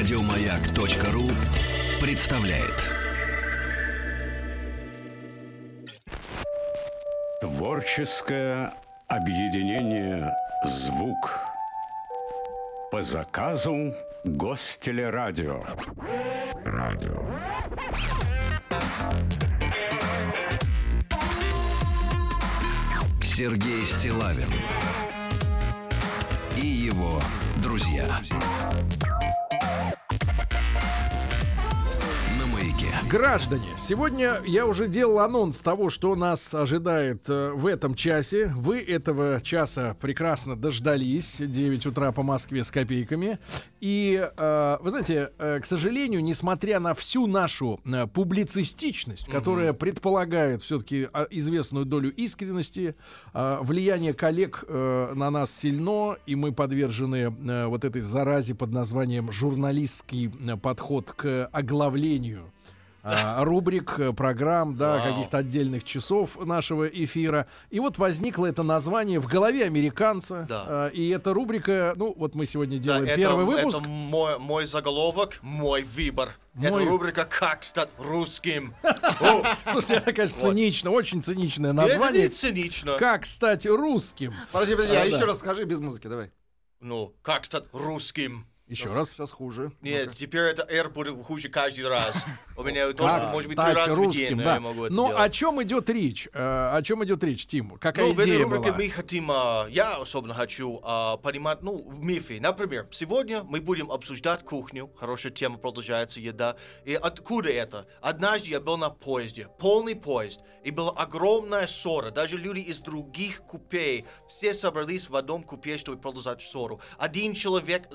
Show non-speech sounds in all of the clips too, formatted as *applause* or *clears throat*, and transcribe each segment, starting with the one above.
Радиомаяк.ру представляет. Творческое объединение «Звук» по заказу Гостелерадио. Радио. Сергей Стилавин и его друзья. На Граждане, сегодня я уже делал анонс того, что нас ожидает э, в этом часе. Вы этого часа прекрасно дождались. 9 утра по Москве с копейками. И, э, вы знаете, э, к сожалению, несмотря на всю нашу публицистичность, которая предполагает все-таки а, известную долю искренности, влияние коллег на нас сильно, и мы подвержены вот этой заразе под названием журналистский подход к оглавлению а, рубрик, э, программ, да, Вау. каких-то отдельных часов нашего эфира. И вот возникло это название в голове американца. Да. А, и эта рубрика, ну, вот мы сегодня Да, делаем это, первый выпуск. это мой, мой заголовок, мой выбор. Мой- Это рубрика «Как стать русским». *laughs* Слушайте, это, конечно, цинично, очень циничное Это название. цинично. Как стать русским? Подожди, подожди, А, да. еще раз скажи без музыки, давай. Ну, как стать русским. Еще Сейчас- раз. Сейчас хуже. Нет, Ну-ка. теперь это R будет хуже каждый раз. У меня только, может быть, три раза в день, но я могу это Но делать. о чем идет речь? Э, о чем идет речь, Тим? Какая Ну, в этой идея рубрике была? мы хотим, а, я особенно хочу а, понимать, ну, в мифе. Например, сегодня мы будем обсуждать кухню, хорошая тема, продолжается еда. И откуда это? Однажды я был на поезде, полный поезд, и была огромная ссора. Даже люди из других купей, все собрались в одном купе, чтобы продолжать ссору. Один человек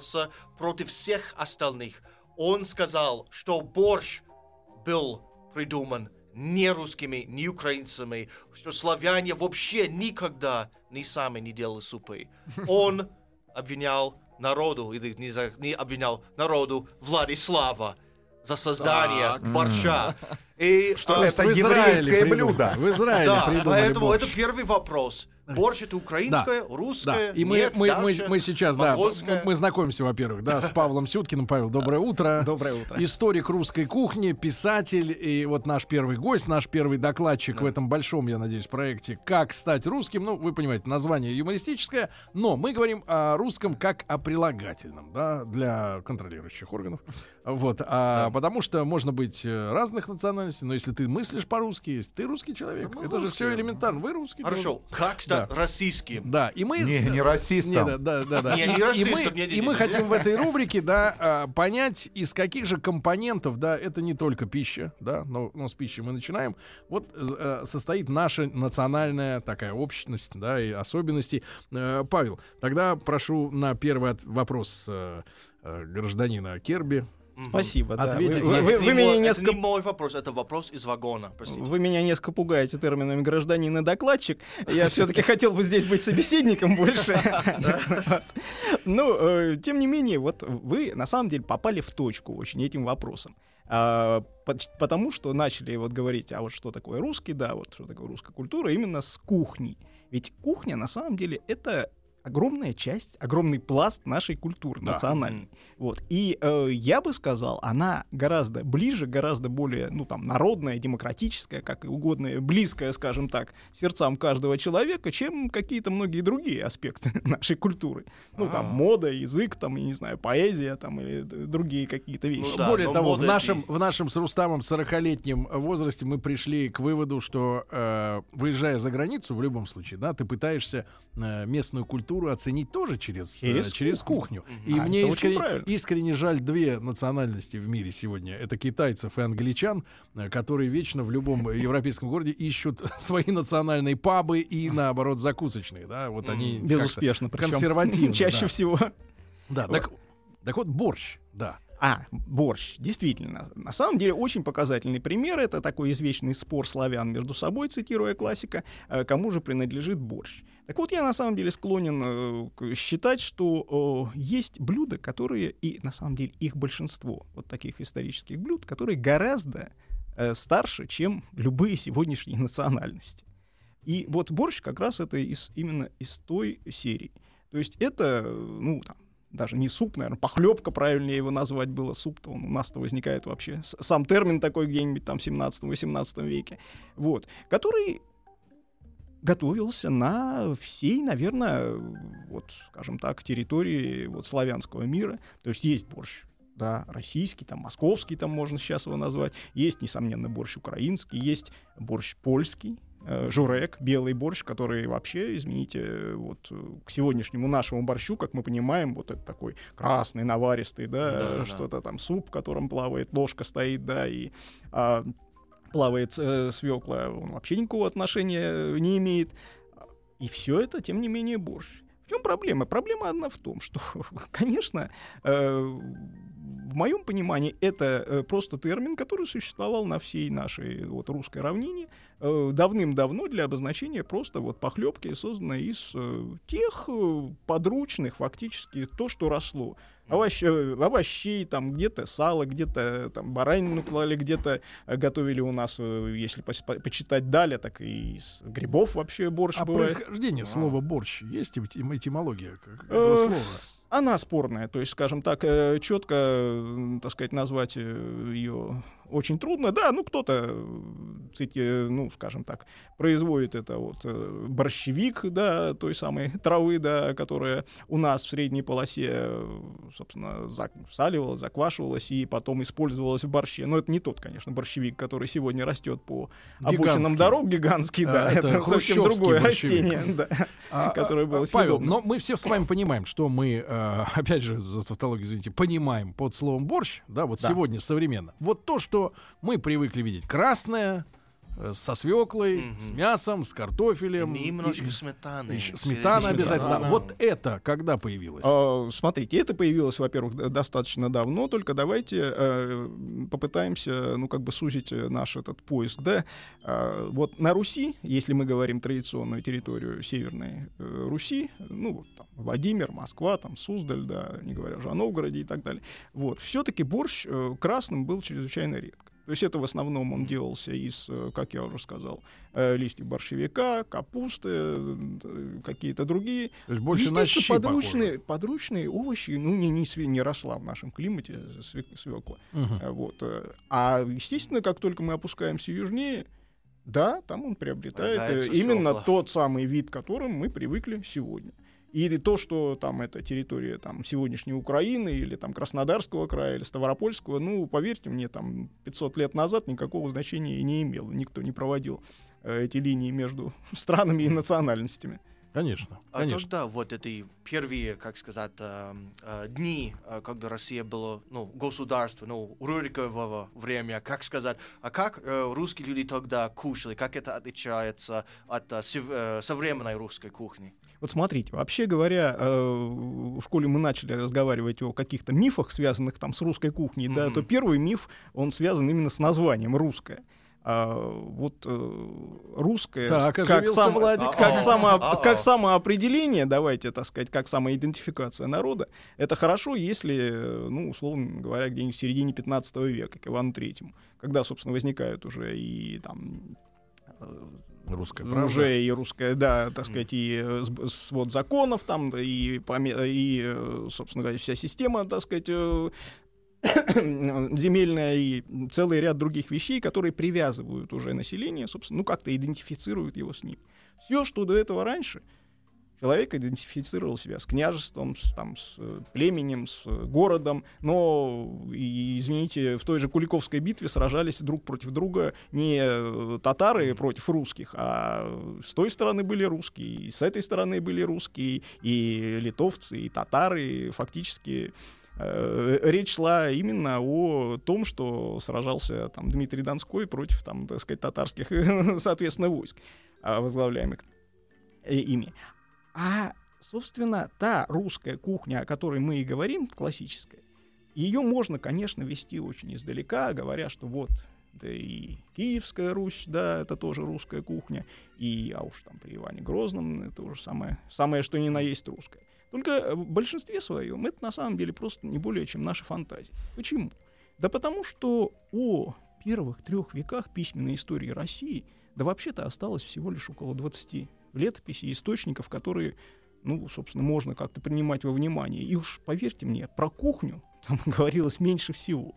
защищался против всех остальных. Он сказал, что борщ был придуман не русскими, не украинцами, что славяне вообще никогда не сами не делали супы. Он обвинял народу, или не, за- не обвинял народу Владислава за создание Так. борща. И, Что а, это еврейское блюдо. В Израиле да, придумали поэтому борщ. это первый вопрос. Борщ это украинское, Да, русское, и мы, нет, мы, мы, дальше мы сейчас, да, мы, мы знакомимся, во-первых, да, с Павлом Сюткиным. Павел, доброе утро. *laughs* Доброе утро. Историк русской кухни, писатель и вот наш первый гость, наш первый докладчик в этом большом, я надеюсь, проекте «Как стать русским». Ну, вы понимаете, название юмористическое, но мы говорим о русском как о прилагательном, да, для контролирующих органов. Вот, а, потому что можно быть э, разных национальностей, но если ты мыслишь по-русски, если ты русский человек, мы это же все русские. элементарно. Вы русский Хорошо, как стать Да. российским? Да, и мы... Не, не расистом. Не, да, да, да, да. Не, И- не и, расистом, мы, не, не, и мы не. хотим в этой рубрике, да, а, понять, из каких же компонентов, да, это не только пища, да, но, но с пищей мы начинаем, вот э, состоит наша национальная такая общность, да, и особенности. Э, Павел, тогда прошу на первый вопрос э, гражданина Керби. Спасибо, да. Ответить Вы, вы- Это вы не меня мой- несколько... Это не мой вопрос, это вопрос из вагона, простите. Вы меня несколько пугаете терминами гражданин и докладчик. Я все-таки хотел бы здесь быть собеседником больше. *laughs* Ну, э, тем не менее, вот вы на самом деле попали в точку очень этим вопросом. А, пот- Потому что начали вот говорить, а вот что такое русский, да, вот что такое русская культура, именно с кухни. Ведь кухня на самом деле это огромная часть, огромный пласт нашей культуры Да. национальной. Вот. И э, я бы сказал, она гораздо ближе, гораздо более, ну, там, народная, демократическая, как и угодно, близкая, скажем так, сердцам каждого человека, чем какие-то многие другие аспекты *laughs* нашей культуры. Ну, там, А. мода, язык, там, я не знаю, поэзия, там, или другие какие-то вещи. Ну да, Более того, в нашем, это в нашем с Рустамом 40-летнем возрасте мы пришли к выводу, что э, выезжая за границу, в любом случае, да, ты пытаешься э, местную культуру оценить тоже через, э, Через через кухню. И А, мне искренне, искренне жаль две национальности в мире сегодня. Это китайцев и англичан, э, которые вечно в любом *laughs* европейском городе ищут *laughs* свои национальные пабы и, наоборот, закусочные. Да? Вот они Безуспешно. причем. консервативны, *laughs* Чаще да. всего. Да, так, так вот, борщ, да. А, борщ, действительно. На самом деле очень показательный пример. Это такой извечный спор славян между собой, цитируя классика, э, кому же принадлежит борщ. Так вот, я на самом деле склонен э, считать, что есть блюда, которые, и на самом деле их большинство, вот таких исторических блюд, которые гораздо э, старше, чем любые сегодняшние национальности. И вот борщ как раз это из, именно из той серии. То есть это, ну, там, даже не суп, наверное, похлебка, правильнее его назвать было, суп-то он у нас-то возникает вообще, сам термин такой где-нибудь там в 17-18 веке, вот, который готовился на всей, наверное, вот, скажем так, территории вот славянского мира, то есть есть борщ да, российский, там, московский, там можно сейчас его назвать. Есть, несомненно, борщ украинский, есть борщ польский, э, журек, белый борщ, который вообще, извините, вот к сегодняшнему нашему борщу, как мы понимаем, вот это такой красный, наваристый, да, Да, да. что-то там суп, в котором плавает ложка стоит, да, и а, плавает э, свекла, он вообще никакого отношения не имеет. И все это, тем не менее, борщ. В чем проблема? Проблема одна в том, что, *laughs* конечно, э, в моем понимании это э, просто термин, который существовал на всей нашей вот русской равнине э, давным-давно для обозначения просто вот похлебки, созданной из э, тех э, подручных фактически то, что росло. Овощ, э, овощей, там где-то сало, где-то там баранину клали, где-то э, готовили у нас, э, если по- почитать далее, так и из грибов вообще борщ А бывает. происхождение слова борщ есть этим- этимология Э, этого слова? Она спорная, то есть, скажем так, четко, так сказать, назвать ее очень трудно. Да, ну кто-то, э, ну, скажем так, производит это вот э, борщевик, да, той самой *laughs* травы, да, которая у нас в средней полосе, э, собственно, засаливалась, заквашивалась и потом использовалась в борще. Но это не тот, конечно, борщевик, который сегодня растет по обочинам Гигантский. дорог, гигантский, А, да, это это, совсем другое борщевик. растение, *laughs* да. А, которое а, было а, Павел, съедобно. но мы все с вами понимаем, что мы, *laughs* опять же, за тавтологию, извините, понимаем под словом борщ, да, вот Да. сегодня современно. Вот то, что мы привыкли видеть красное, со свеклой, Мгм. с мясом, с картофелем. И немножко и- сметаны. Ещё сметана обязательно. да. Вот это когда появилось? А, Смотрите, это появилось, во-первых, достаточно давно, только давайте э, попытаемся, ну, как бы сузить э, наш этот поиск, да. А, Вот на Руси, если мы говорим традиционную территорию Северной э, Руси, ну, вот там Владимир, Москва, там Суздаль, да, не говоря уже о Новгороде и так далее, вот, все-таки борщ э, красным был чрезвычайно редко. То есть это в основном он делался из, э, как я уже сказал, э, листьев борщевика, капусты, э, какие-то другие. То есть больше на щи Естественно, похоже. подручные, подручные овощи, ну, не, не, све- не росла в нашем климате све- свекла. Э, Вот. А, естественно, как только мы опускаемся южнее, да, там он приобретает Появляется именно свекла. тот самый вид, к которым мы привыкли сегодня. И то, что там это территория там, сегодняшней Украины или там Краснодарского края или Ставропольского, ну, поверьте мне, там 500 лет назад никакого значения и не имело. Никто не проводил э, эти линии между *laughs* странами и национальностями. Конечно, А конечно. тогда вот эти первые, как сказать, эм, э, дни, э, когда Россия была, ну, государство, ну, Рюрикового время, как сказать, а как э, русские люди тогда кушали, как это отличается от э, э, современной русской кухни? Вот смотрите, вообще говоря, э, в школе мы начали разговаривать о каких-то мифах, связанных там с русской кухней, да, Мгм. то первый миф, он связан именно с названием «русская». А вот э, русское Так, как, Владик. как, само- как самоопределение, давайте так сказать, как самоидентификация народа, это хорошо, если, э, ну, условно говоря, где-нибудь в середине 15 века, к Ивану Третьему, когда, собственно, возникают уже и там э, Русская правда. уже и русская, да, так сказать, и э, свод законов там, и, и, э, собственно говоря, вся система, так сказать, э, *coughs* земельная и целый ряд других вещей, которые привязывают уже население, собственно, ну, как-то идентифицируют его с ним. Все, что до этого раньше, человек идентифицировал себя с княжеством, с, там, с э, племенем, с э, городом, но, и, извините, в той же Куликовской битве сражались друг против друга не э, татары против русских, а с той стороны были русские, и с этой стороны были русские, и литовцы, и татары, и фактически э, речь шла именно о том, что сражался там Дмитрий Донской против, там, так сказать, татарских, *laughs* соответственно, войск, а, возглавляемых э, ими. А, собственно, та русская кухня, о которой мы и говорим, классическая, ее можно, конечно, вести очень издалека, говоря, что вот, да и Киевская Русь, да, это тоже русская кухня, и, а уж там при Иване Грозном, это уже самое, самое что ни на есть русское. Только в большинстве своем это на самом деле просто не более чем наши фантазии. Почему? Да потому что о первых трех веках письменной истории России, да вообще-то осталось всего лишь около 20 летописей, источников, которые ну, собственно, можно как-то принимать во внимание. И уж поверьте мне, про кухню там *laughs* говорилось меньше всего.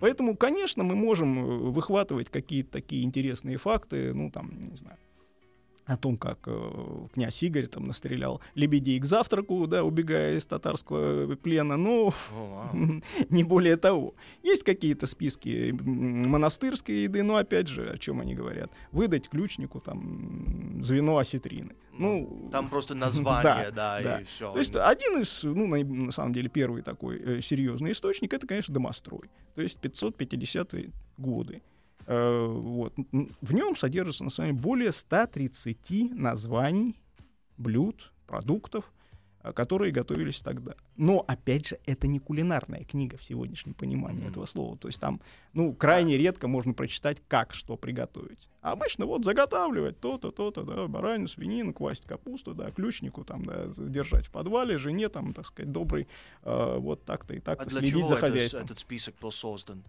Поэтому, конечно, мы можем э, выхватывать какие-то такие интересные факты, ну, там, не знаю, о том, как э, князь Игорь там настрелял лебедей к завтраку, да, убегая из татарского плена, ну, *laughs* не более того. Есть какие-то списки монастырской еды, но опять же, о чем они говорят? Выдать ключнику там звено осетрины. Ну, Там просто *laughs* название, Да, да, да. и все. то есть один из, ну, на, на самом деле, первый такой э, серьезный источник, это, конечно, домострой. То есть 550-е годы. Э, вот. В нем содержится, на самом деле, более 130 названий блюд, продуктов, э, которые готовились тогда. Но, опять же, это не кулинарная книга в сегодняшнем понимании Мгм. этого слова. То есть там, ну, крайне редко можно прочитать, как что приготовить. А обычно вот заготавливать то-то, то-то, да, баранину, свинину, квасить капусту, да, ключнику там, да, держать в подвале, жене там, так сказать, добрый, э, вот так-то и А так-то для следить чего за хозяйством. этот список был создан?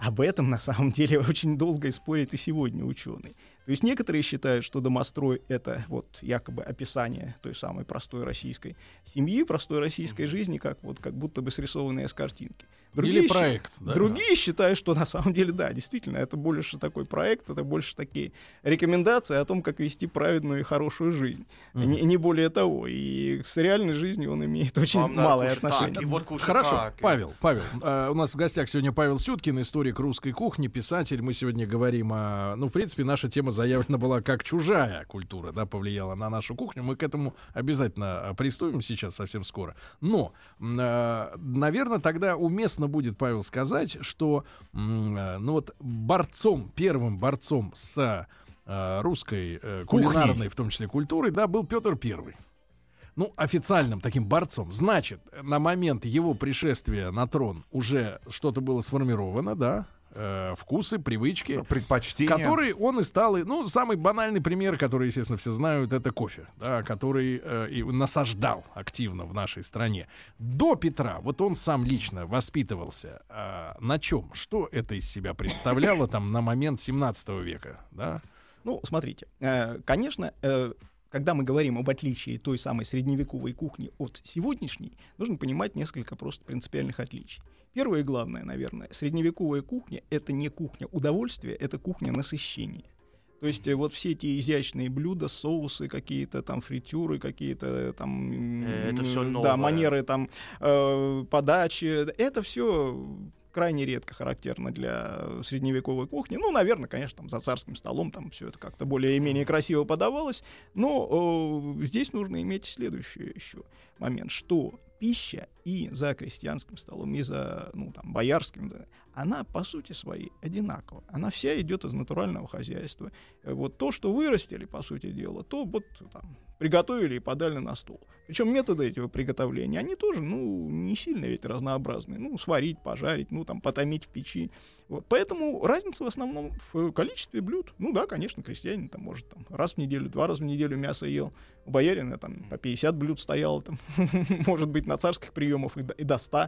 Об этом на самом деле *laughs* очень долго спорят и сегодня ученые. То есть некоторые считают, что домострой — это вот якобы описание той самой простой российской семьи, простой российской жизни, как вот как будто бы срисованная с картинки. Или щи- проект. да. Другие считают, что на самом деле, да, действительно, это больше такой проект, это больше такие рекомендации о том, как вести праведную и хорошую жизнь. Мгм. Не, не более того. И с реальной жизнью он имеет очень Вам малое отношение. так, и вот Хорошо, так. Павел, Павел, э, у нас в гостях сегодня Павел Сюткин, историк русской кухни, писатель. Мы сегодня говорим о... Ну, в принципе, наша тема заявлена была как чужая культура, да, повлияла на нашу кухню. Мы к этому обязательно э, приступим сейчас совсем скоро. Но, наверное, тогда уместно будет, Павел, сказать, что, э, ну вот, борцом, первым борцом с э, русской э, кулинарной, в том числе, культурой, да, был Петр Первый ну, официальным таким борцом. Значит, на момент его пришествия на трон уже что-то было сформировано, да, э, вкусы, привычки, Предпочтение. который он и стал, ну, самый банальный пример, который, естественно, все знают, это кофе, да, который э, и насаждал активно в нашей стране. До Петра, вот он сам лично воспитывался э, на чем? Что это из себя представляло там на момент 17 века, да? Ну, смотрите, э, конечно, э, когда мы говорим об отличии той самой средневековой кухни от сегодняшней, нужно понимать несколько просто принципиальных отличий. Первое и главное, наверное, средневековая кухня — это не кухня удовольствия, это кухня насыщения. То есть э, вот все эти изящные блюда, соусы какие-то, там фритюры какие-то, там... Э, это Да, новое. манеры там э, подачи. Это все крайне редко характерно для средневековой кухни. Ну, наверное, конечно, там за царским столом там все это как-то более-менее красиво подавалось. Но э, здесь нужно иметь следующий еще момент, что пища и за крестьянским столом, и за, ну, там, боярским, да, она по сути своей одинакова. Она вся идет из натурального хозяйства. Э, Вот то, что вырастили, по сути дела, то вот там приготовили и подали на стол. Причем методы этого приготовления, они тоже, ну, не сильно ведь разнообразные. Ну, сварить, пожарить, ну, там, потомить в печи. Вот. Поэтому разница в основном в количестве блюд. Ну да, конечно, крестьянин там может там, раз в неделю, два раза в неделю мясо ел. У боярина там по 50 блюд стояло, там, *laughs* может быть, на царских приемах и до, и до 100.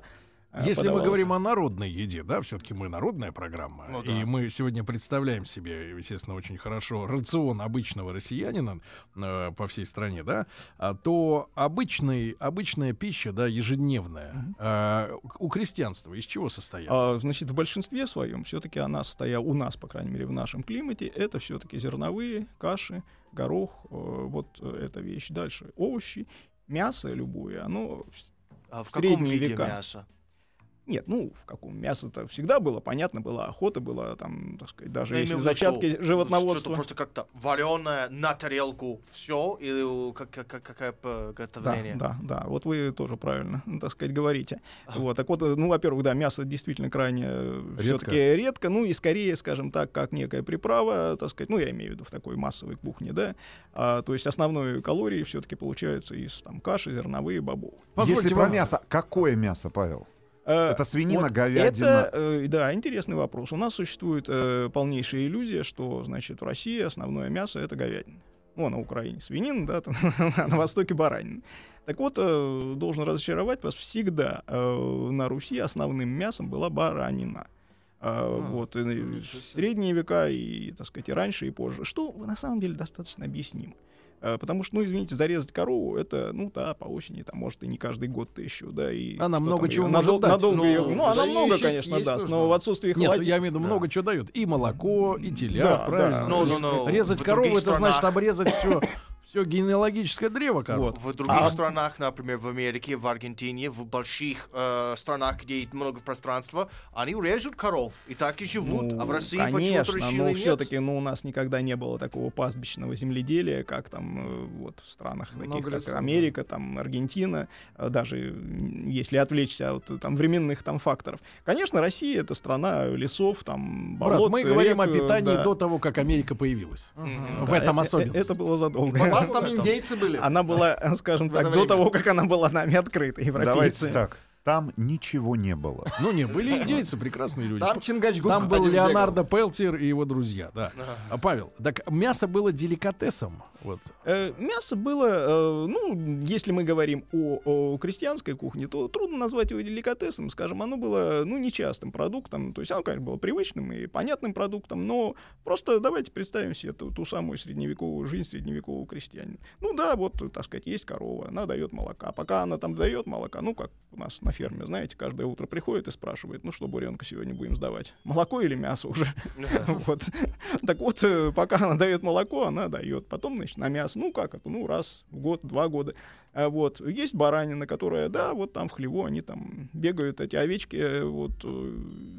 э, Если мы подавалось. говорим о народной еде, да, все-таки мы народная программа, Ну и да. мы сегодня представляем себе, естественно, очень хорошо рацион обычного россиянина э, по всей стране, да, а, то обычный, обычная пища, да, ежедневная, э, у крестьянства из чего состояла? А, значит, в большинстве своем все-таки она стояла, у нас, по крайней мере, в нашем климате, это все-таки зерновые, каши, горох, э, вот э, эта вещь. Дальше овощи, мясо любое, оно... А в каком виде века. мяса? Нет, ну, в каком мясо-то всегда было, понятно, была охота, была там, так сказать, даже Я если зачатки что животноводства. Что-то просто как-то вареное на тарелку все или как, как, как- какое Да, приготовление? да, да. Вот вы тоже правильно, ну, *laughs* так сказать, говорите. Вот, так вот, э, ну, во-первых, да, мясо действительно крайне все-таки редко, ну и скорее, скажем так, как некая приправа, так сказать, ну, я имею в виду в такой массовой кухне, да. А, то есть основные калории все-таки получаются из там каши, зерновые. Позвольте Если про мясо, какое мясо, Павел? Э, Это свинина, вот говядина. Это, э, да, интересный вопрос. У нас существует э, полнейшая иллюзия, что, значит, в России основное мясо — это говядина. Ну, на Украине свинина, да, там, *laughs* а на Востоке баранина. Так вот, э, должен разочаровать вас, всегда э, на Руси основным мясом была баранина. А, вот, и в средние века и, так сказать, и раньше, и позже. Что на самом деле достаточно объяснимо. Э, Потому что, ну, извините, зарезать корову, это, ну, да, по осени, там, может, и не каждый год ты еще, да, и... Она много там чего её может надол- дать. надолго Ну, её- Ну, она да много, конечно, съесть даст, нужно. но в отсутствии Нет, холодильника... я имею в виду, много чего дают. И молоко, и телят, Да, правильно? да. Ну, ну, есть ну, резать корову, это значит обрезать все, *laughs* все генеалогическое древо коровы. Вот. В других А- странах, например, в Америке, в Аргентине, в больших э, странах, где много пространства, они режут коров и так и живут. а в России почему-то Ну, конечно, решили но все-таки ну, у нас никогда не было такого пастбищного земледелия, как там э, вот в странах Много таких, как лесов, Америка, там Аргентина, э, даже если отвлечься от э, там временных там факторов. Конечно, Россия это страна лесов, там Брат, болот, мы говорим о рек, питании да. до того, как Америка появилась. Мгм. В Да, этом особенность. Это было задолго. Вас там индейцы были? Она была, э, скажем так, до того, как она была нами открыта, Давайте европейцы. так. Там ничего не было. Ну не, были индейцы, прекрасные люди. Там Чингачгук Там был. Леонардо Пелтер и его друзья, да. А, Павел, так мясо было деликатесом. Вот. Э, Мясо было, э, ну, если мы говорим о, о крестьянской кухне, то трудно назвать его деликатесом, скажем, оно было, ну, нечастым продуктом, то есть оно, конечно, было привычным и понятным продуктом, но просто давайте представим себе ту, ту самую средневековую жизнь средневекового крестьянина. Ну да, вот, так сказать, есть корова, она дает молока, пока она там дает молока, ну, как у нас на ферме, знаете, каждое утро приходит и спрашивает, ну, что, буренка, сегодня будем сдавать, молоко или мясо уже? *laughs* Вот. Так вот, э, пока она дает молоко, она дает. Потом, значит, на мясо. Ну, как это? Ну, раз в год, два года. А Вот. Есть баранина, которая, да, вот там в хлеву они там бегают, эти овечки, э, вот, э,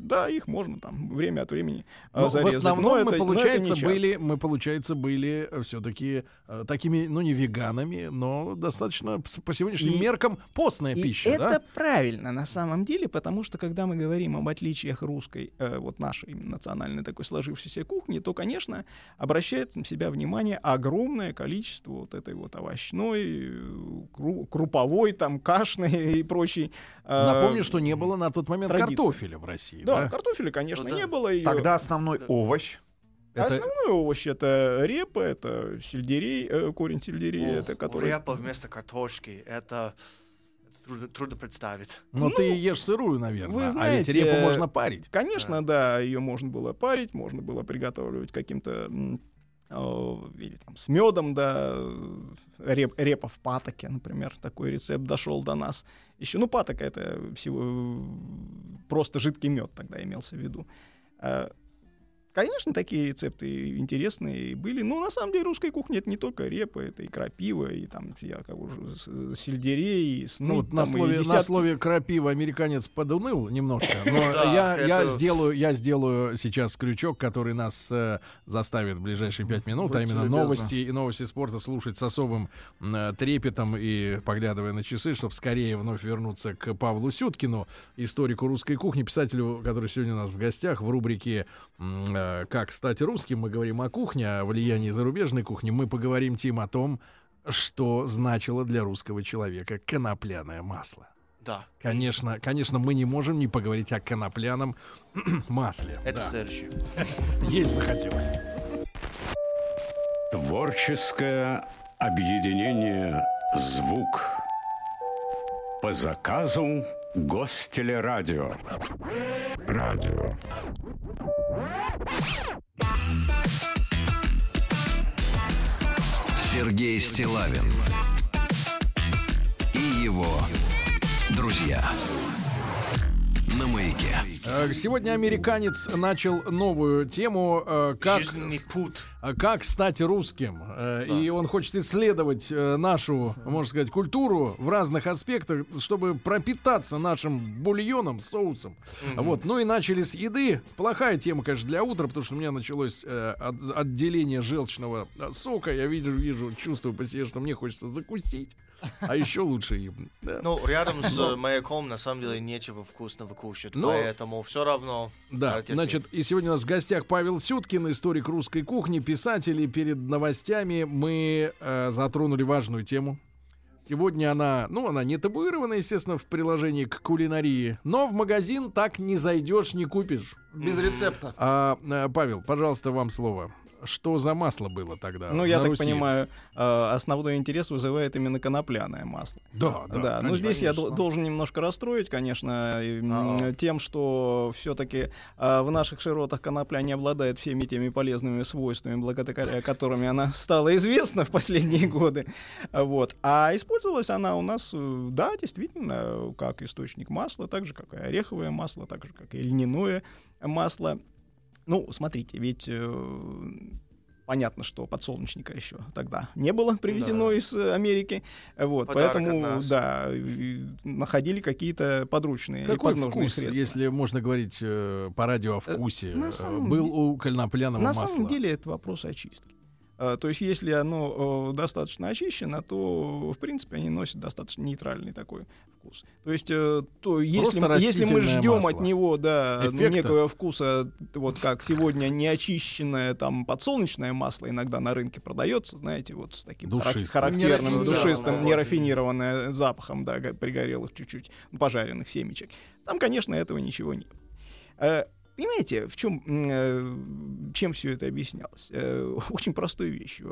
да, их можно там время от времени э, Но в зарезать. основном Но мы, это- но это получается, не часто. были, мы, получается, были все-таки такими, ну, не веганами, но достаточно по сегодняшним И- меркам постная И пища, это да? правильно на самом деле, потому что когда мы говорим об отличиях русской, э, вот нашей национальной такой сложившейся кухни, то, конечно, обращает на себя внимание огромное количество вот этой вот овощной, э, круповой, там, кашной и прочей. э, Напомню, что не было на тот момент традиции. картофеля в России, Да, да? картофеля, конечно, Ну да. не было. её- Тогда основной овощ. Это- Основной овощ это репа, это сельдерей, э, корень сельдерея, это который... Репа вместо картошки, это трудно, трудно представить. Но ты ешь сырую, наверное. Ну, вы а ведь знаете, репу можно парить. Конечно, да, ее можно было парить, можно было приготавливать каким-то или там с медом, да, э, реп, репа в патоке, например, такой рецепт дошел до нас. Еще, ну, патока это всего э, просто жидкий мед тогда имелся в виду. Э, Конечно, такие рецепты интересные были. Но на самом деле русская кухня это не только репа, это и крапива, и там я как уже сельдерей, и сныть, Ну, вот на слове, на слове крапива американец подуныл немножко, но *laughs* я, сделаю, я сделаю сейчас крючок, который нас э, заставит в ближайшие пять минут, а именно новости и новости спорта слушать с особым э, трепетом и поглядывая на часы, чтобы скорее вновь вернуться к Павлу Сюткину, историку русской кухни, писателю, который сегодня у нас в гостях в рубрике м, э, «Как стать русским». Мы говорим о кухне, о влиянии зарубежной кухни. Мы поговорим, Тим, о том, что значило для русского человека конопляное масло. Да. Конечно, конечно, мы не можем не поговорить о конопляном *clears throat* масле. Это Да. следующее. *laughs* Есть захотелось. Творческое объединение «Звук» по заказу Гостелерадио. Радио. Сергей Стилавин и его друзья на маяке. Э, Сегодня американец начал новую тему, э, как, путь. э, как стать русским. И он хочет исследовать нашу, можно сказать, культуру в разных аспектах, чтобы пропитаться нашим бульоном, соусом. Вот. Ну и начали с еды. Плохая тема, конечно, для утра, потому что у меня началось от- отделение желчного сока. Я вижу, вижу, чувствую по себе, что мне хочется закусить. А еще лучше и... да. Ну, рядом с э, маяком, на самом деле, нечего вкусного кушать, Ну, поэтому все равно... Да, терпеть. значит, и сегодня у нас в гостях Павел Сюткин, историк русской кухни, писатель. И перед новостями мы э, затронули важную тему. Сегодня она, ну, она не табуирована, естественно, в приложении к кулинарии, но в магазин так не зайдешь, не купишь. Без рецепта. А, э, Павел, пожалуйста, вам слово. Что за масло было тогда? Ну, я так Руси? понимаю, э, основной интерес вызывает именно конопляное масло. Да, да. Да, ну здесь я конечно. дол- должен немножко расстроить, конечно, и, м, А-а. тем, что все-таки в наших широтах конопля не обладает всеми теми полезными свойствами, благодаря которыми она стала известна в последние годы. Вот. А использовалась она у нас, э, да, действительно, как источник масла, так же, как и ореховое масло, так же, как и льняное масло. Ну, смотрите, ведь э, понятно, что подсолнечника еще тогда не было привезено Да. из э, Америки, вот, Подарок поэтому, да, находили какие-то подручные Какой вкус, средства. если можно говорить э, по радио о вкусе, на э, самом был у конопляного На масла? самом деле это вопрос очистки. А, То есть, если оно э, достаточно очищено, то, в принципе, они носят достаточно нейтральный такой вкус. То есть, э, то если, если мы ждем масло. от него, да, Эффекта. некого вкуса, вот как сегодня неочищенное там подсолнечное масло иногда на рынке продается, знаете, вот с таким Душистым. характерным, душистым, вот. нерафинированное запахом, да, пригорелых чуть-чуть пожаренных семечек. Там, конечно, этого ничего нет. Э, Понимаете, в чем, чем все это объяснялось? Э, *laughs* Очень простой вещью.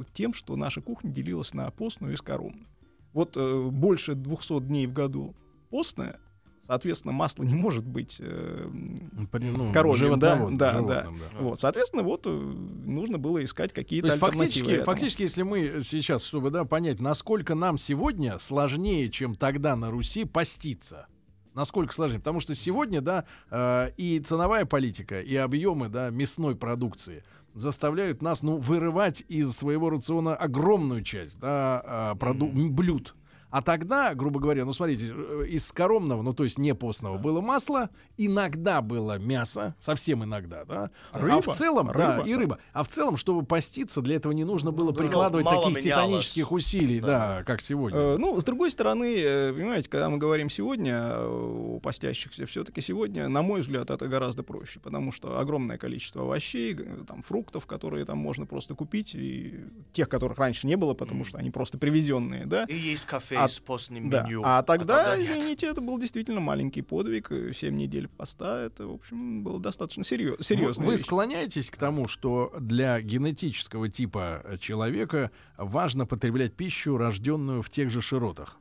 Э, Тем, что наша кухня делилась на постную и скоромную. Вот э, больше 200 дней в году постная, соответственно, масло не может быть э, Ну, ну, коровьим, да, животноводным, да, животным, да. вот, соответственно, вот э, нужно было искать То какие-то есть альтернативы. фактически, этому. фактически, если мы сейчас, чтобы да, понять, насколько нам сегодня сложнее, чем тогда на Руси, поститься. Насколько сложнее? Потому что сегодня, да, э, и ценовая политика, и объемы, да, мясной продукции заставляют нас, ну, вырывать из своего рациона огромную часть, да, э, проду- блюд. А тогда, грубо говоря, ну смотрите, э, из скоромного, ну то есть не постного, было масло, иногда было мясо, совсем иногда, да. а Рыба, в целом, рыба, да, и рыба. А в целом, чтобы поститься, для этого не нужно было Ну, прикладывать мало таких менялось. титанических усилий, да, Да. как сегодня. Э, Ну, с другой стороны, э, понимаете, когда мы говорим сегодня э, о постящихся, все-таки сегодня, на мой взгляд, это гораздо проще, потому что огромное количество овощей, там, фруктов, которые там можно просто купить, и тех, которых раньше не было, потому что они просто привезенные, да. И есть кафе А- постным Да. меню. А тогда, нет. извините, это был действительно маленький подвиг, 7 недель поста, это, в общем, было достаточно серьезно. Вы, серьезная вы вещь. склоняетесь к тому, что для генетического типа э, человека важно потреблять пищу, рожденную в тех же широтах?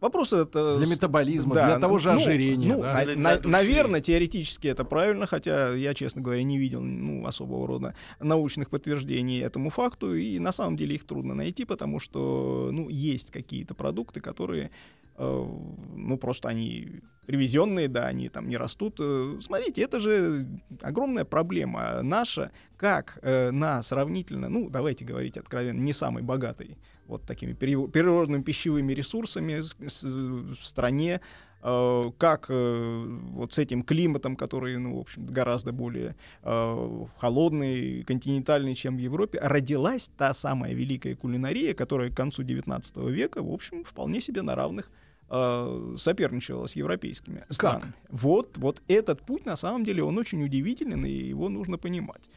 Вопрос это... Для метаболизма, да, для того же ну, ожирения. ну, да? на- для на- души. наверное, теоретически это правильно, хотя я, честно говоря, не видел ну, особого рода научных подтверждений этому факту, и на самом деле их трудно найти, потому что ну, есть какие-то продукты, которые э, ну, просто они привезенные, да, они там не растут. Э, Смотрите, это же огромная проблема наша, как э, на сравнительно, ну, давайте говорить откровенно, не самой богатой вот такими природными пищевыми ресурсами в стране, э, как э, вот с этим климатом, который, ну, в общем, гораздо более э, холодный, континентальный, чем в Европе, родилась та самая великая кулинария, которая к концу XIX века, в общем, вполне себе на равных соперничала с европейскими странами. Вот, вот этот путь, на самом деле, он очень удивителен, и его нужно понимать.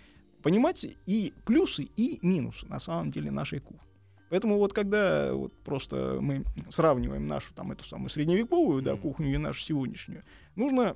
Понимать и плюсы, и минусы, на самом деле, нашей кухни. Поэтому вот когда вот просто мы сравниваем нашу там эту самую средневековую да, кухню и нашу сегодняшнюю, нужно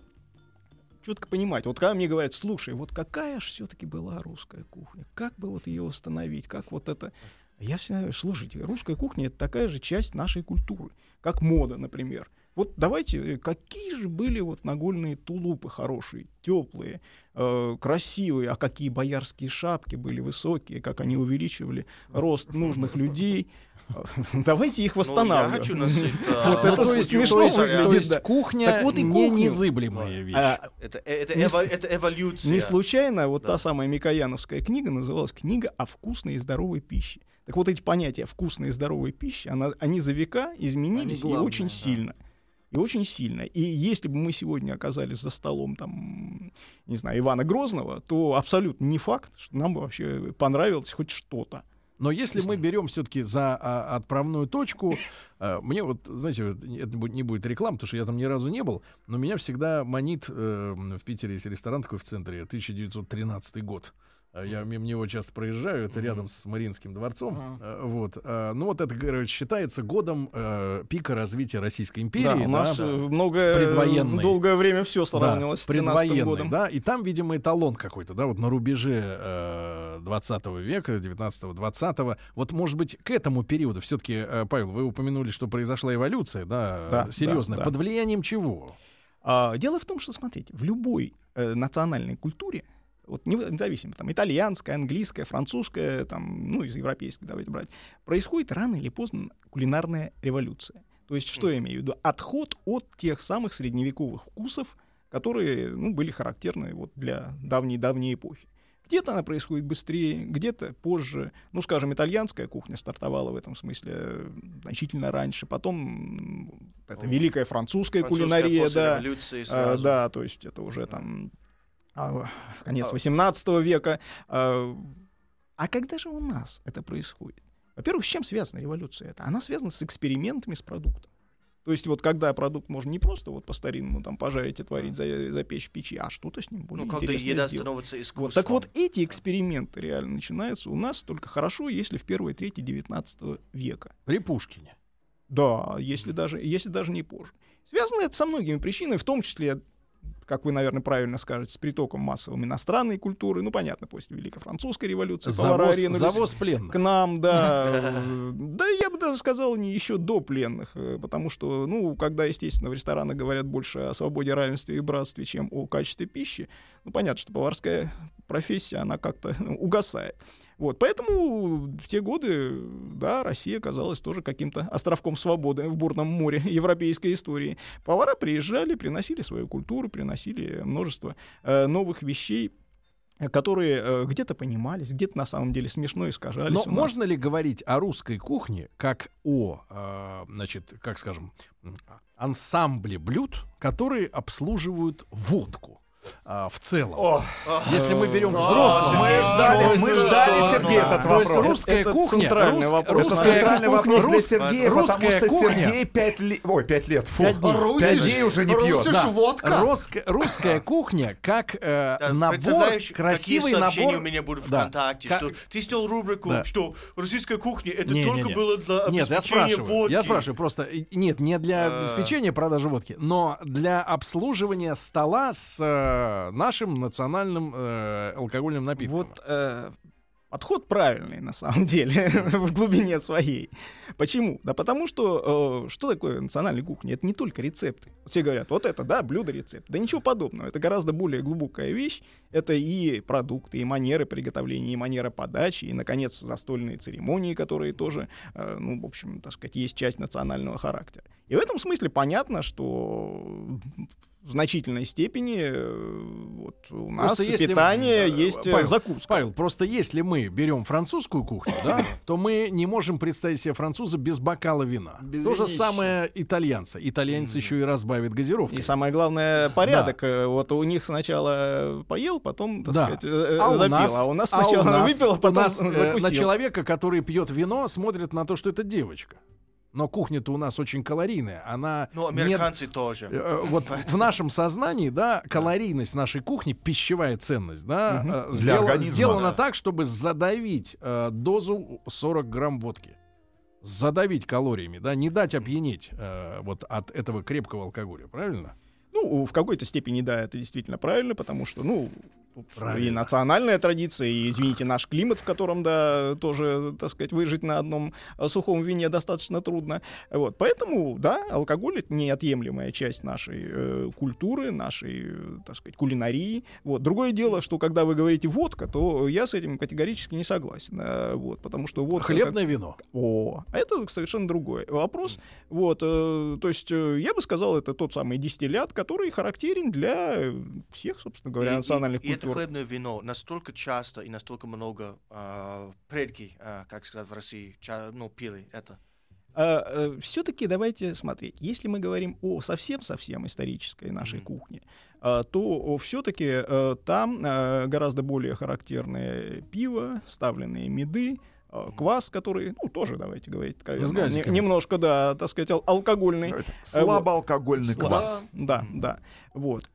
четко понимать. Вот когда мне говорят, слушай, вот какая же все-таки была русская кухня, как бы вот ее установить, как вот это... Я всегда говорю, слушайте, русская кухня это такая же часть нашей культуры, как мода, например. Вот давайте, э, какие же были вот нагольные тулупы хорошие, теплые, э, красивые, а какие боярские шапки были высокие, как они увеличивали рост нужных людей. Э, *laughs* Давайте их Ну, восстанавливать. носить... а, *laughs* Вот это то есть, смешно есть- выглядит, то есть да. кухня Так вот и не незыблемая вещь. А, Это, это, Не эво- с- это эволюция. Не случайно вот Да. та самая Микояновская книга называлась «Книга о вкусной и здоровой пище». Так вот эти понятия вкусной и здоровой пищи, она, они за века изменились Они и очень да. сильно. И очень сильно. И если бы мы сегодня оказались за столом, там, не знаю, Ивана Грозного, то абсолютно не факт, что нам бы вообще понравилось хоть что-то. Но если мы берем все-таки за а, отправную точку, а, *laughs* мне вот, знаете, это не будет- не будет реклам, потому что я там ни разу не был, но меня всегда манит, э, в Питере есть ресторан такой в центре, 1913 год. Э, Я мимо него часто проезжаю, это рядом с Мариинским дворцом. Э, Вот. э, Ну вот это, короче, считается годом э, пика развития Российской империи. Да, у нас да. э, многое, Предвоенный. долгое время все Да, сравнивалось с 13 предвоенный, годом. да, и там, видимо, эталон какой-то, да, вот на рубеже э, 20 века, 19-20. Вот, может быть, к этому периоду все-таки, Павел, вы упомянули, что произошла эволюция, да, Да, серьезная. да, да. Под влиянием чего? А, дело в том, что, смотрите, в любой э, национальной культуре, вот не- независимо, там, итальянская, английская, французская, там, ну, из европейской давайте брать, происходит рано или поздно кулинарная революция. То есть, что я имею в виду? Отход от тех самых средневековых вкусов, которые, ну, были характерны вот для давней-давней эпохи. Где-то она происходит быстрее, где-то позже. Ну, скажем, итальянская кухня стартовала в этом смысле э, значительно раньше. Потом это великая французская, Французская кулинария, да. революции А, сразу. да, то есть это уже там конец А. 18 века. А, а когда же у нас это происходит? Во-первых, с чем связана революция? Это она связана с экспериментами с продуктом. То есть вот когда продукт можно не просто вот по-старинному там пожарить, отварить, за- запечь в печи, а что-то с ним более Ну, когда интересное еда сделать. становится искусством. Вот, так вот, эти эксперименты реально начинаются у нас только хорошо, если в первой трети 19 века. При Пушкине. Да, если даже, если даже не позже. Связано это со многими причинами, в том числе, как вы, наверное, правильно скажете, с притоком массовым иностранной культуры. Ну, понятно, после Великой Французской революции. Завоз, завоз пленных. к нам, да. *laughs* Да, я бы даже сказал, не еще до пленных, э, потому что, ну, когда, естественно, в ресторанах говорят больше о свободе, равенстве и братстве, чем о качестве пищи, ну, понятно, что поварская профессия, она как-то *laughs* угасает. Вот, поэтому в те годы, да, Россия казалась тоже каким-то островком свободы в бурном море *laughs* европейской истории. Повара приезжали, приносили свою культуру, приносили множество э, новых вещей, которые э, где-то понимались, где-то на самом деле смешно искажались. Но можно ли говорить о русской кухне как о, э, значит, как скажем, ансамбле блюд, которые обслуживают водку а, в целом? О, Если мы берем взрослых, мы ждали, мы ждали, Сергей, вы? этот То есть вопрос. русская Это кухня, центральный рус- вопрос. Это русская центральный кухня, вопрос для рус- Сергея, русская потому что кухня. Сергей пять лет... Ой, пять лет, фу. Пять дней. Пять Русиш- дней уже не пьет. Русиш Да. водка. Русская, русская кухня как э, Да, набор, красивый какие набор. у меня будут Да. ВКонтакте, Ка- что ты сделал рубрику, Да. что российская кухня это Не, не, только не. было для Нет, я обеспечения спрашиваю, водки. я спрашиваю просто, э, нет, не для А. обеспечения продажи водки, но для обслуживания стола с э, нашим национальным э, алкогольным напитком. Вот э, подход правильный, на самом деле, *laughs* в глубине своей. Почему? Да потому что э, что такое национальная кухня? Это не только рецепты. Все говорят, вот это, да, блюдо, рецепт. Да ничего подобного. Это гораздо более глубокая вещь. Это и продукты, и манеры приготовления, и манера подачи, и, наконец, застольные церемонии, которые тоже, э, ну, в общем, так сказать, есть часть национального характера. И в этом смысле понятно, что в значительной степени э, вот у нас Просто если, питание э, есть э, Павел, закуска. Павел, просто если мы берем французскую кухню, да, то мы не можем представить себе француза без бокала вина. Без То же самое итальянца. Итальянец еще и разбавит газировкой. И самое главное, порядок. Э, Вот у них сначала поел, потом, так Да. сказать, э, э, А у запил. нас, а у нас а у сначала *laughs* нас- выпил, а у потом нас, э, закусил. на человека, который пьет вино, смотрит на то, что это девочка. Но кухня-то у нас очень калорийная. Она Ну, не- американцы тоже. Э, Вот в нашем сознании, да, калорийность нашей кухни, пищевая ценность, да, э, Для сделана да. так, чтобы задавить э, дозу 40 грамм водки. Задавить калориями, да, не дать опьянеть э, вот от этого крепкого алкоголя, правильно? Ну, в какой-то степени, да, это действительно правильно, потому что, ну, тут и Правильно. национальная традиция, и, извините, наш климат, в котором, да, тоже, так сказать, выжить на одном э, сухом вине достаточно трудно. Вот, поэтому, да, алкоголь — это неотъемлемая часть нашей э, культуры, нашей, э, так сказать, кулинарии. Вот. Другое дело, что когда вы говорите водка, то я с этим категорически не согласен. э, вот, потому что водка... как- Хлебное вино. о, это совершенно другой вопрос. Вот, э, то есть э, я бы сказал, это тот самый дистиллят, который характерен для всех, собственно говоря, И- национальных и, и это хлебное вино настолько часто и настолько много а, предки, а, как сказать в России, ча- ну, пили это. все-таки давайте смотреть. Если мы говорим о совсем-совсем исторической нашей Мгм. кухне, а, то все-таки там а, гораздо более характерное пиво, ставленные меды, а, квас, который, ну, тоже, давайте говорить откровенно, С не- немножко, да, так сказать, ал- алкогольный. Слабоалкогольный Слабо- квас. Да, да. Вот.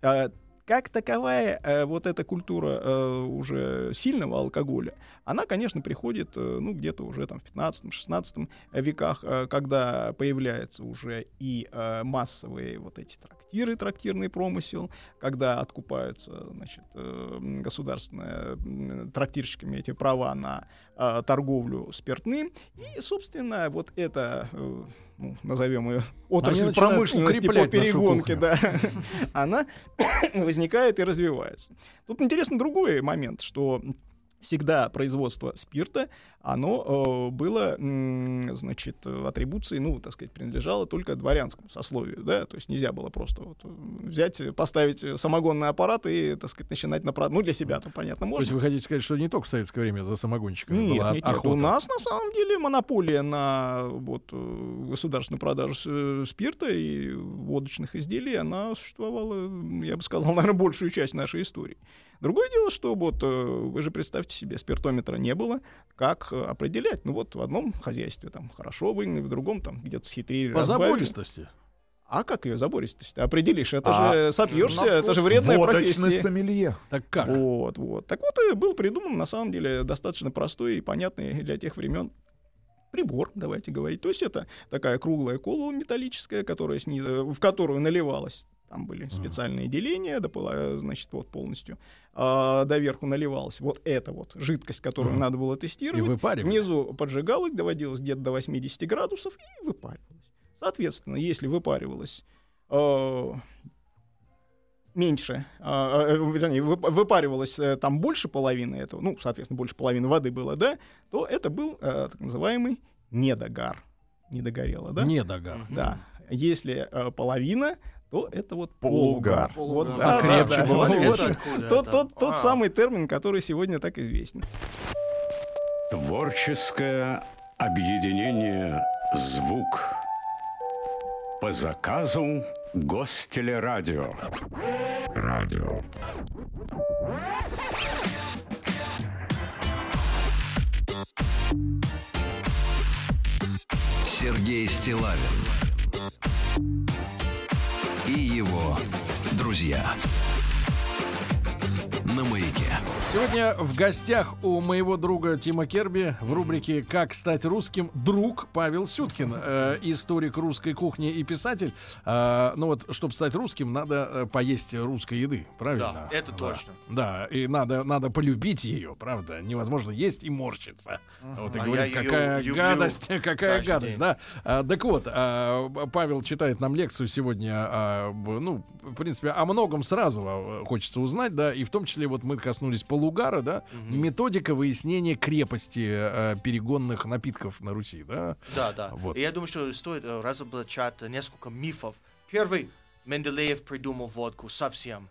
Как таковая э, вот эта культура э, уже сильного алкоголя, она, конечно, приходит, э, ну, где-то уже там в 15-16 веках, э, когда появляются уже и э, массовые вот эти трактиры, трактирный промысел, когда откупаются, значит, э, государственные м, трактирщиками эти права на э, торговлю спиртным. И, собственно, вот это, э, ну, назовем ее отрасль промышленности по перегонке, да, *laughs* она *coughs* возникает и развивается. Тут интересно другой момент, что всегда производство спирта, оно э, было, м, значит, э, атрибуцией, ну, так сказать, принадлежало только дворянскому сословию, да, то есть нельзя было просто вот э, взять, э, поставить э, самогонный аппарат и, так сказать, начинать на ну, для себя там, понятно, То можно. есть вы хотите сказать, что не только в советское время за самогонщиками Нет, была нет, нет, охота? у нас на самом деле монополия на вот, э, государственную продажу э, спирта и водочных изделий, она существовала, я бы сказал, *laughs* наверное, большую часть нашей истории. Другое дело, что вот э, вы же представьте себе, спиртометра не было, как э, определять? Ну вот в одном хозяйстве там хорошо выгнали, в другом там где-то схитрили, По разбавили. забористости. А как ее забористость определишь? Это А, же сопьешься, на это же вредная Водочный профессия. сомелье. Так как? Вот, вот. Так вот и был придуман, на самом деле, достаточно простой и понятный для тех времен прибор, давайте говорить. То есть это такая круглая колба металлическая, которая снизу, в которую наливалась. Там были специальные деления, допыла- значит, вот полностью а, доверху наливалась вот эта вот жидкость, которую Мгм. надо было И тестировать. выпаривали? Внизу поджигалась, доводилась где-то до 80 градусов и выпаривалась. Соответственно, если выпаривалась э, меньше, а, э, вернее, вып- выпаривалось э, там больше половины этого, ну, соответственно, больше половины воды было, да, то это был э, так называемый недогар. Не догорело, да? Не догар. Да. Если э, половина, то это вот Полугар. полугар. Вот, да, А да, да. было? Вот. Откуда Тот, это? тот, тот А. самый термин, который сегодня так известен. Творческое объединение «Звук» по заказу Гостелерадио. Радио. Сергей Стилавин друзья на маяке. Сегодня в гостях у моего друга Тима Керби в рубрике «Как стать русским» друг Павел Сюткин, э, историк русской кухни и писатель. Э, ну вот, чтобы стать русским, надо э, поесть русской еды, правильно? Да, это точно. Да, и надо, надо полюбить ее, правда. Невозможно есть и морщиться. Вот и А её какая люблю гадость, *laughs* какая гадость, день. да. А, так вот, а, Павел читает нам лекцию сегодня, а, ну, в принципе, о многом сразу а, хочется узнать, да, и в том числе вот мы коснулись полугара, да, методика выяснения крепости а, перегонных напитков на Руси, да. Да, да. Вот. И я думаю, что стоит э, разоблачать э, несколько мифов. Первый. Менделеев придумал водку совсем.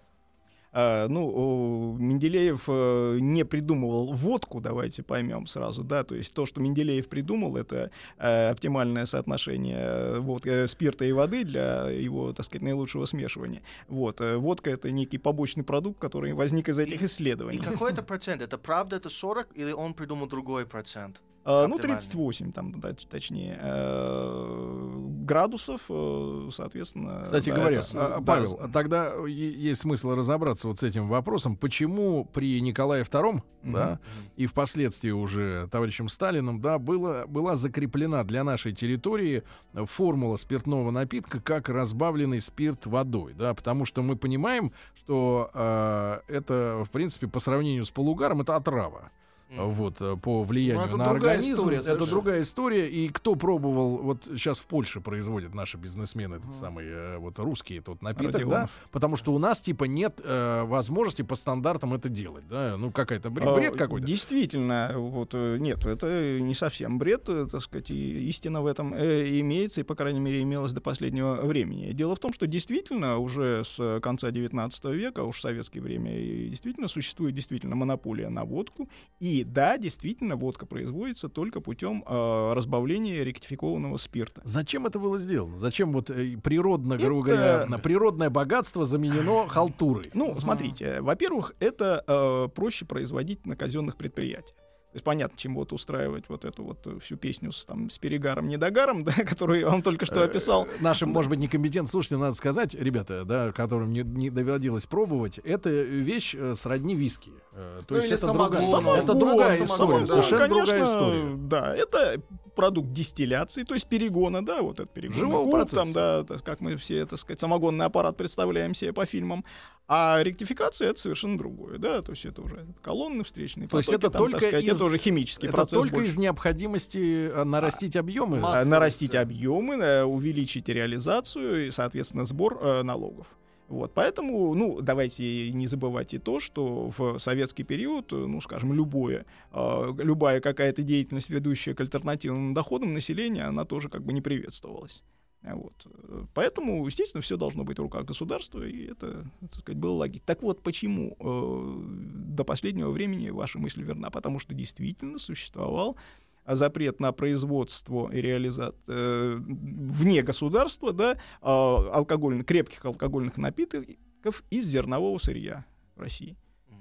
А, ну, Менделеев э, не придумывал водку, давайте поймем сразу, да, то есть то, что Менделеев придумал, это э, оптимальное соотношение э, вот, спирта и воды для его, так сказать, наилучшего смешивания. Вот, водка — это некий побочный продукт, который возник из этих И исследований. какой это процент? Это правда, это 40 или он придумал другой процент? А, ну, оптимальный? 38, там, да, точнее, э, градусов, э, соответственно. Кстати да, говоря, это с- а, да, Павел, с- тогда есть смысл разобраться вот с этим вопросом, почему при Николае II, Мгм. да, и впоследствии уже товарищем Сталиным, да, было, была закреплена для нашей территории э, формула спиртного напитка как разбавленный спирт водой, да, потому что мы понимаем, что э, это, в принципе, по сравнению с полугаром, это отрава. Вот, э, по влиянию Ну, на организм. история это совершенно. другая история. И кто пробовал, вот сейчас в Польше производят наши бизнесмены этот самый, э, вот русский этот напиток, да? Потому что у нас, типа, нет э, возможности по стандартам это делать, да? Ну, какая-то бред, А, бред какой-то. Действительно, вот э, нет, это не совсем бред, так сказать, и истина в этом э, имеется, и, по крайней мере, имелась до последнего времени. Дело в том, что действительно уже с конца 19 века, уж в советское время, и действительно существует действительно монополия на водку, и да, действительно, водка производится только путем э, разбавления ректификованного спирта. Зачем это было сделано? Зачем вот э, природно, грубо Это- говоря, на природное богатство заменено *laughs* халтурой? Ну, смотрите, во-первых, это э, проще производить на казенных предприятиях. Есть понятно, чем вот устраивать вот эту вот э, всю песню с, там, с перегаром, недогаром, *laughs* да, которую я вам только что описал. Э, Нашим, может быть, некомпетентным слушателям надо сказать, ребята, да, которым не, не доводилось пробовать, это вещь э, сродни виски. То Ну, есть это самогон. другая, Самогон, это другая да, история, да, совершенно конечно, другая история. Да, это продукт дистилляции, то есть перегона, да, вот этот перегон. Живого процесса. Там, да, так, как мы все, так сказать, самогонный аппарат представляем себе по фильмам. А ректификация это совершенно другое, да, то есть это уже колонны встречные. То есть потоки, это там, так только сказать, из- это уже химический Это процесс только больше. из необходимости э, нарастить объемы. А, Массовость, нарастить объемы, э, увеличить реализацию и, соответственно, сбор э, налогов. Вот, поэтому, ну, давайте не забывать и то, что в советский период, ну, скажем, любое, э, любая какая-то деятельность, ведущая к альтернативным доходам населения, она тоже как бы не приветствовалась. Вот. Поэтому, естественно, все должно быть в руках государства, и это, так сказать, было логично. Так вот, почему э, до последнего времени ваша мысль верна? Потому что действительно существовал запрет на производство и реализацию вне государства, да, а, алкогольных, крепких алкогольных напитков из зернового сырья в России.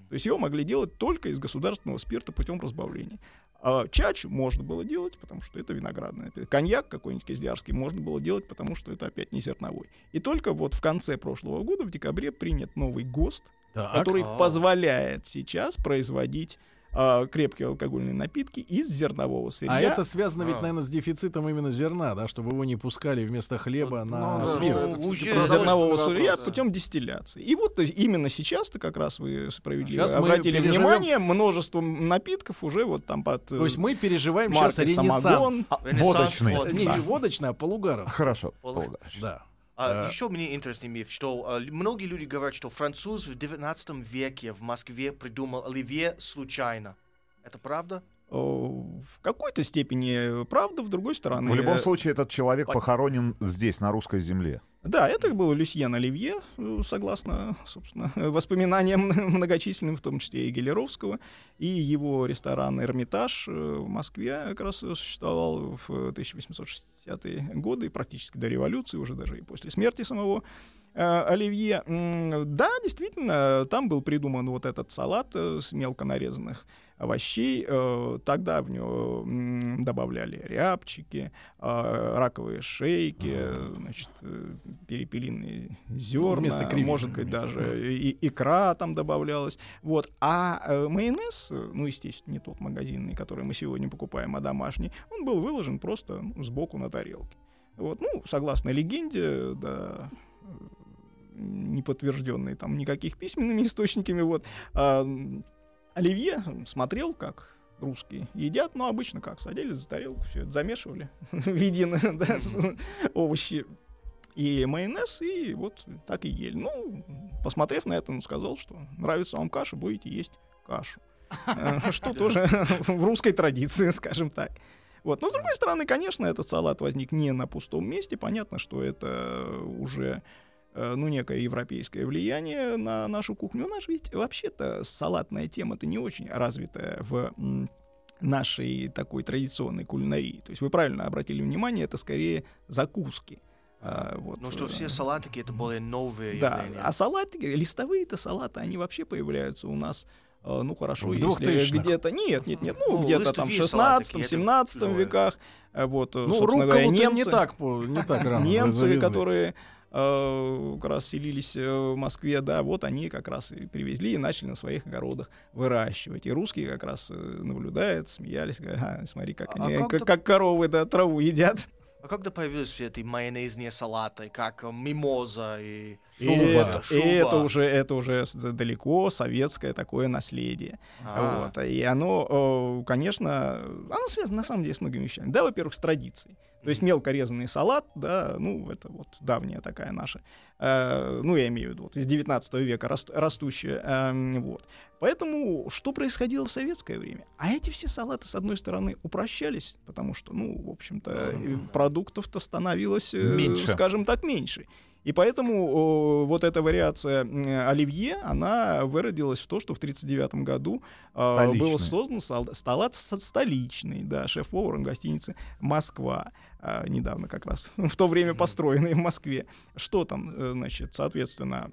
То есть его могли делать только из государственного спирта путем разбавления. А чачу можно было делать, потому что это виноградное. Это коньяк какой-нибудь кизлярский можно было делать, потому что это опять не зерновой. И только вот в конце прошлого года, в декабре, принят новый ГОСТ, Так. который А. позволяет сейчас производить а, крепкие алкогольные напитки из зернового сырья. А это связано ведь, А. наверное, с дефицитом именно зерна, да, чтобы его не пускали вместо хлеба на ну, да, спирт. ну, зернового сырья да. путем дистилляции. И вот то есть, именно сейчас-то как раз вы справедливо Сейчас обратили переживем- внимание, множество напитков уже вот там под То есть мы переживаем сейчас ренессанс. самогон. Ренессанс Водочный. водки. Не, Да. не водочный, а полугаров. Хорошо. Полу- полугаш. Да. А Э, еще мне интересный миф, что а, многие люди говорят, что француз в 19 веке в Москве придумал оливье случайно. Это правда? Э, в какой-то степени правда, в другой стороны. В любом э, случае, этот человек по- похоронен здесь, на русской земле. Да, это был Люсьен Оливье, э, согласно, собственно, *laughs* воспоминаниям *laughs* многочисленным, в том числе и Гелеровского, и его ресторан «Эрмитаж» в Москве как раз существовал в 1860-е годы, практически до революции, уже даже и после смерти самого Оливье. Да, действительно, там был придуман вот этот салат с мелко нарезанных овощей. Э, Тогда в него м, добавляли рябчики, э, раковые шейки, э, значит, э, перепелиные зерна, вместо креветок, может быть, даже и, икра там добавлялась. Вот. А э, майонез, э, ну, естественно, не тот магазинный, который мы сегодня покупаем, а домашний, он был выложен просто ну, сбоку на тарелке. Вот. Ну, согласно легенде, да, э, не подтвержденной там никаких письменными источниками, вот, а, Оливье смотрел, как русские едят, но обычно как, садились за тарелку, все это замешивали *laughs* в да, овощи и майонез, и вот так и ели. Ну, посмотрев на это, он сказал, что нравится вам каша, будете есть кашу. Э, Что *laughs* тоже в русской традиции, скажем так. Вот. Но, с другой стороны, конечно, этот салат возник не на пустом месте. Понятно, что это уже ну, некое европейское влияние на нашу кухню. У нас ведь вообще-то салатная тема-то не очень развитая в нашей такой традиционной кулинарии. То есть вы правильно обратили внимание, это скорее закуски. А, вот, Ну что э, все салатики это более новые да, явления. а салатики, листовые-то салаты, они вообще появляются у нас, э, ну хорошо, В если 2000-х. где-то, нет, нет, нет, ну, Ну, где-то там в листовые салатики, 16 17 это веках, э, вот, э, Ну, собственно говоря, немцы, не так, не так рано немцы, которые э, как раз селились э, в Москве, да, вот они как раз и привезли и начали на своих огородах выращивать. И русские как раз э, наблюдают, смеялись, говорят, «Ага, смотри, как А они, как как, коровы, да, траву едят. А когда появились все эти майонезные салаты, как мимоза и И Шуба. это, и Шуба. это уже, это уже далеко советское такое наследие. А, Вот. И оно, конечно, оно связано на самом деле с многими вещами. Да, во-первых, с традицией. То есть мелко резанный салат, да, ну, это вот давняя такая наша, э, ну, я имею в виду, вот, из 19 века раст- растущая, эм, вот. Поэтому что происходило в советское время? А эти все салаты, с одной стороны, упрощались, потому что, ну, в общем-то, э, продуктов-то становилось, э, Меньше. скажем так, меньше. И поэтому о, вот эта вариация оливье, она выродилась в то, что в 1939 году а, был создан сал- салат столичный, да, шеф-поваром гостиницы «Москва», недавно как раз, *laughs* в то время построенный в Москве. Что там, э, значит, соответственно,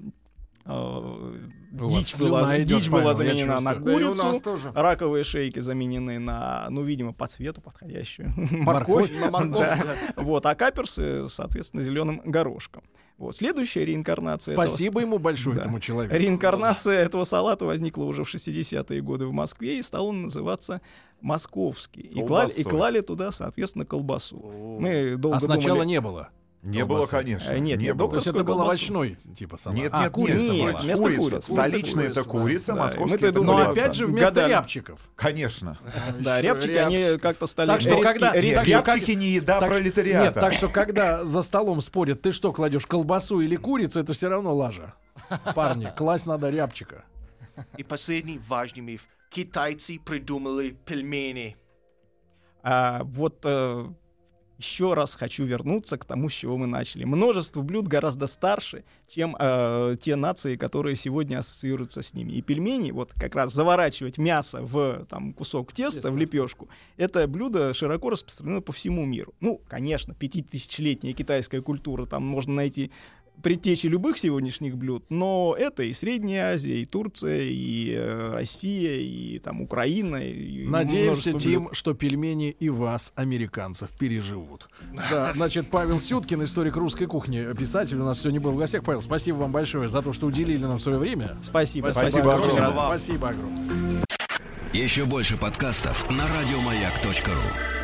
дичь слюна была, дичь была заменена на курицу, раковые шейки заменены на, ну, видимо, по цвету подходящую Морковь. Вот, а каперсы, соответственно, зеленым горошком. Вот. Следующая реинкарнация этого Спасибо ему большое, Да. этому человеку. Реинкарнация этого салата возникла уже в 60-е годы в Москве, и стал он называться московский. И клали, и клали туда, соответственно, колбасу. Мы долго А сначала думали... не было. Не Колбасы. было, конечно. Э, нет, не нет, было. То есть это был овощной типа салат. Нет, а, нет, курица нет, Нет, была. вместо курица. курицы. Столичная это курица, да. Московский это думали, Но колбаса. опять же вместо Гадали. рябчиков. Конечно. Да, рябчики, они как-то стали Так что когда- Рябчики не еда пролетариата. Нет, так что когда за столом спорят, ты что кладешь, колбасу или курицу, это все равно лажа. Парни, класть надо рябчика. И последний важный миф. Китайцы придумали пельмени. А, вот э, еще раз хочу вернуться к тому, с чего мы начали. Множество блюд гораздо старше, чем э, те нации, которые сегодня ассоциируются с ними. И пельмени, вот как раз заворачивать мясо в там, кусок теста, в лепешку, это блюдо широко распространено по всему миру. Ну, конечно, пятитысячелетняя китайская культура, там можно найти предтечи любых сегодняшних блюд, но это и Средняя Азия, и Турция, и э, Россия, и там Украина. И Надеемся, Тим, блюд. что пельмени и вас, американцев, переживут. Да, значит, Павел Сюткин, историк русской кухни, писатель, у нас сегодня был в гостях. Павел, спасибо вам большое за то, что уделили нам свое время. Спасибо. Спасибо Очень огромное. Спасибо огромное. Еще больше подкастов на радиомаяк.ру.